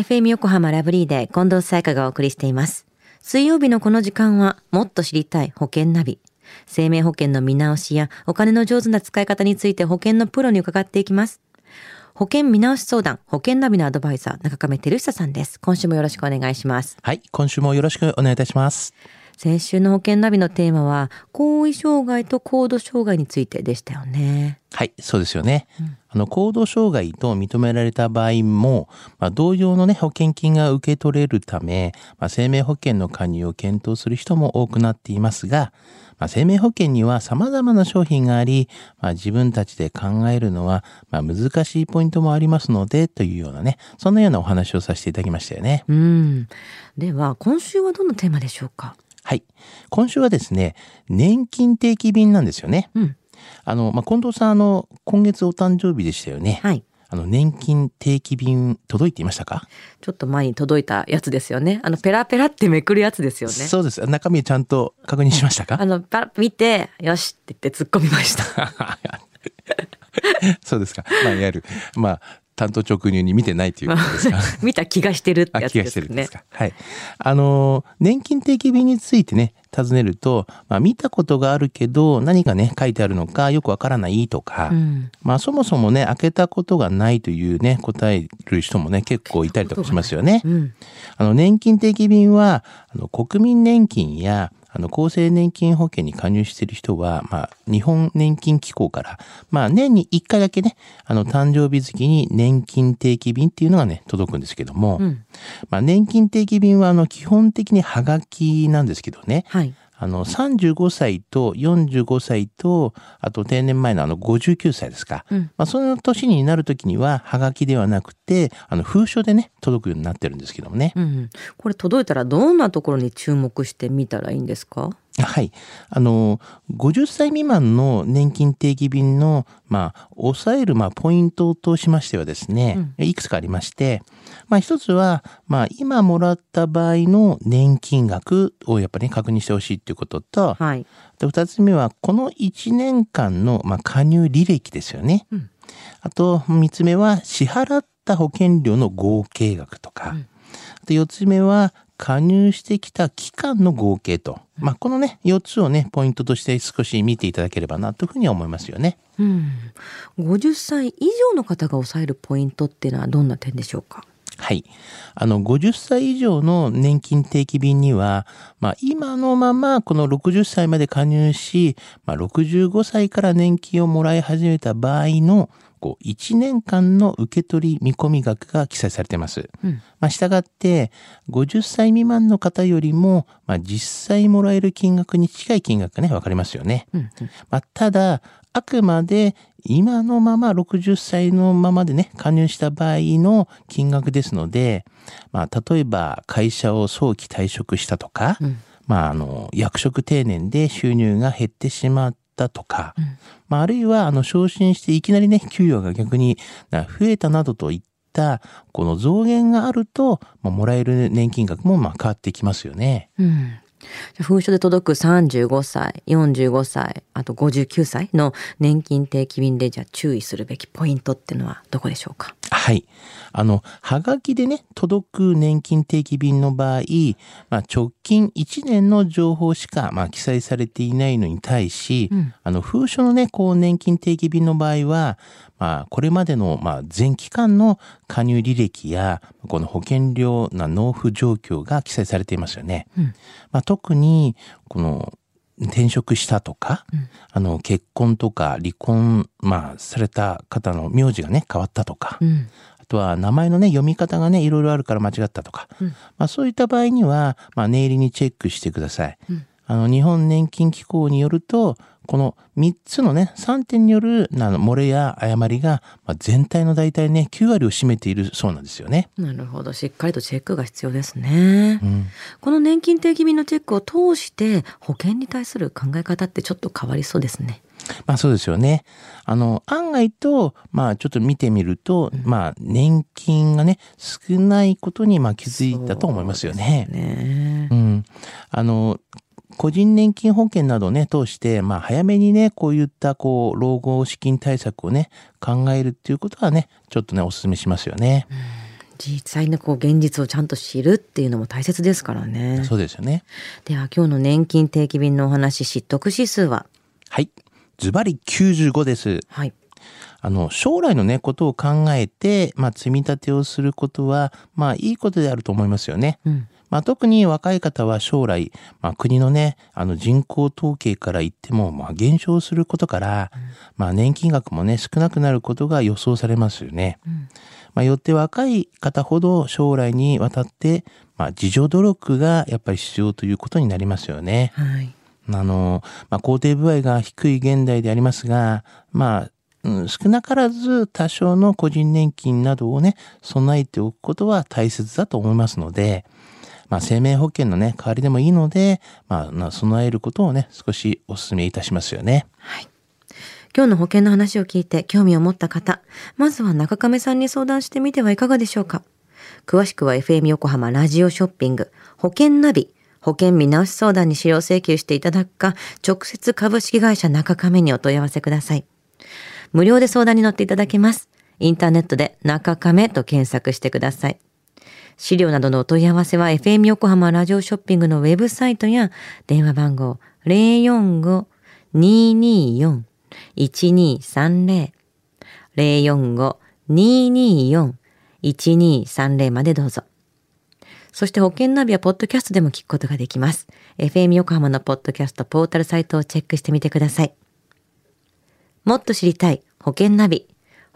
FM 横浜ラブリーで近藤沙耶香がお送りしています。水曜日のこの時間は、もっと知りたい保険ナビ。生命保険の見直しやお金の上手な使い方について保険のプロに伺っていきます。保険見直し相談、保険ナビのアドバイザー、中亀照久さんです。今週もよろしくお願いします。はい、今週もよろしくお願いいたします。先週の保険ナビのテーマは、後遺障害と高度障害についてでしたよね。はい、そうですよね。あの、行動障害と認められた場合も、まあ、同様のね、保険金が受け取れるため、まあ、生命保険の加入を検討する人も多くなっていますが、まあ、生命保険には様々な商品があり、まあ、自分たちで考えるのは、まあ、難しいポイントもありますので、というようなね、そんなようなお話をさせていただきましたよね。うん。では、今週はどんなテーマでしょうか？はい。今週はですね、年金定期便なんですよね。うん。あの、まあ、近藤さん、あの、今月お誕生日でしたよね。はい。あの、年金定期便届いていましたか？ちょっと前に届いたやつですよね。あの、ペラペラってめくるやつですよね。そうです。中身ちゃんと確認しましたか？あの、パラ見て、よしって言って突っ込みました。そうですか。まあ、いわゆる、まあ、担当直入に見てないということですか？見た気がしてるってあ、やつ気がしですねてるんです。か。はい。あの、年金定期便についてね、尋ねると、まあ、見たことがあるけど、何がね、書いてあるのかよくわからないとか、うん。まあ、そもそもね、開けたことがないというね、答える人もね、結構いたりとかしますよね。うん。あの、年金定期便は、あの、国民年金や、あの、厚生年金保険に加入している人は、まあ、日本年金機構から、まあ、年に1回だけね、あの、誕生日月に年金定期便っていうのがね、届くんですけども、うん。まあ、年金定期便は、あの、基本的にハガキなんですけどね、はい。あの、35歳と45歳と、あと定年前のあの59歳ですか。うんまあ、その年になるときには、ハガキではなくて、あの、封書でね、届くようになってるんですけどもね。うん。これ届いたらどんなところに注目してみたらいいんですか？はい。あの、50歳未満の年金定期便の、まあ、抑える、まあ、ポイントとしましてはですね、いくつかありまして、まあ、一つは、まあ、今もらった場合の年金額をやっぱり、ね、確認してほしいということと、はい。で二つ目は、この1年間の、まあ、加入履歴ですよね。うんあと、三つ目は、支払った保険料の合計額とか。うんあと四つ目は、加入してきた期間の合計と。まあ、このね、四つをね、ポイントとして少し見ていただければな、というふうには思いますよね。うん。50歳以上の方が抑えるポイントっていうのはどんな点でしょうか？はい。あの、50歳以上の年金定期便には、まあ、今のまま、この60歳まで加入し、まあ、65歳から年金をもらい始めた場合の、こう、1年間の受け取り見込み額が記載されています。うん。まあ、従って、50歳未満の方よりも、まあ、実際もらえる金額に近い金額がね、わかりますよね。うん。まあ、ただ、あくまで今のまま60歳のままでね、加入した場合の金額ですので、まあ、例えば会社を早期退職したとか、うん。まあ、あの、役職定年で収入が減ってしまったとか、うんまあ、あるいは、あの、昇進していきなりね、給与が逆にな増えたなどといった、この増減があると、まあ、もらえる年金額も、まあ、変わってきますよね。うん。封書で届く35歳、45歳、あと59歳の年金定期便でじゃあ注意するべきポイントっていうのはどこでしょうか？はい。あの、はがきでね、届く年金定期便の場合、まあ、直近1年の情報しか、まあ、記載されていないのに対し、うんあの、封書のね、こう、年金定期便の場合は、まあ、これまでの、まあ、全期間の加入履歴や、この保険料な納付状況が記載されていますよね。うんまあ、特に、この、転職したとか、あの、結婚とか離婚、まあ、された方の名字がね、変わったとか、うん。あとは名前のね、読み方がね、いろいろあるから間違ったとか、うんまあそういった場合には、まあ念入りにチェックしてください。うんあの、日本年金機構によると、この3つのね、3点によるあの漏れや誤りが、まあ、全体の大体ね、9割を占めているそうなんですよね。なるほど。しっかりとチェックが必要ですね。うん。この年金定期便のチェックを通して保険に対する考え方ってちょっと変わりそうですね。まあそうですよね。あの、案外と、まあちょっと見てみると、まあ年金がね、少ないことにまあ気づいたと思いますよね。ねうん。あの、個人年金保険などをね、通して、まあ、早めにね、こういった、こう、老後資金対策をね、考えるっていうことはね、ちょっとね、お勧めしますよね。実際のこう現実をちゃんと知るっていうのも大切ですからね。そうですよね。では今日の年金定期便のお話、知得指数は？はい。ズバリ95です。はい。あの、将来のね、ことを考えて、まあ、積み立てをすることは、まあ、いいことであると思いますよね。うん。まあ、特に若い方は将来、まあ、国のね、あの人口統計から言っても、まあ、減少することから、まあ、年金額もね、少なくなることが予想されますよね。まあ、よって若い方ほど将来にわたって、まあ、自助努力がやっぱり必要ということになりますよね。はい。あの、まあ、肯定部合が低い現代でありますが、まあ、うん、少なからず多少の個人年金などをね、備えておくことは大切だと思いますので、まあ、生命保険のね、代わりでもいいので、まあ、備えることをね、少しお勧めいたしますよね。今日の保険の話を聞いて興味を持った方、まずは中亀さんに相談してみてはいかがでしょうか。詳しくは FM 横浜ラジオショッピング保険ナビ保険見直し相談に使用請求していただくか、直接株式会社中亀にお問い合わせください。無料で相談に乗っていただけます。インターネットで中亀と検索してください。資料などのお問い合わせは FM 横浜ラジオショッピングのウェブサイトや電話番号045-224-1230 045-224-1230までどうぞ。そして保険ナビはポッドキャストでも聞くことができます。FM 横浜のポッドキャストポータルサイトをチェックしてみてください。もっと知りたい保険ナビ。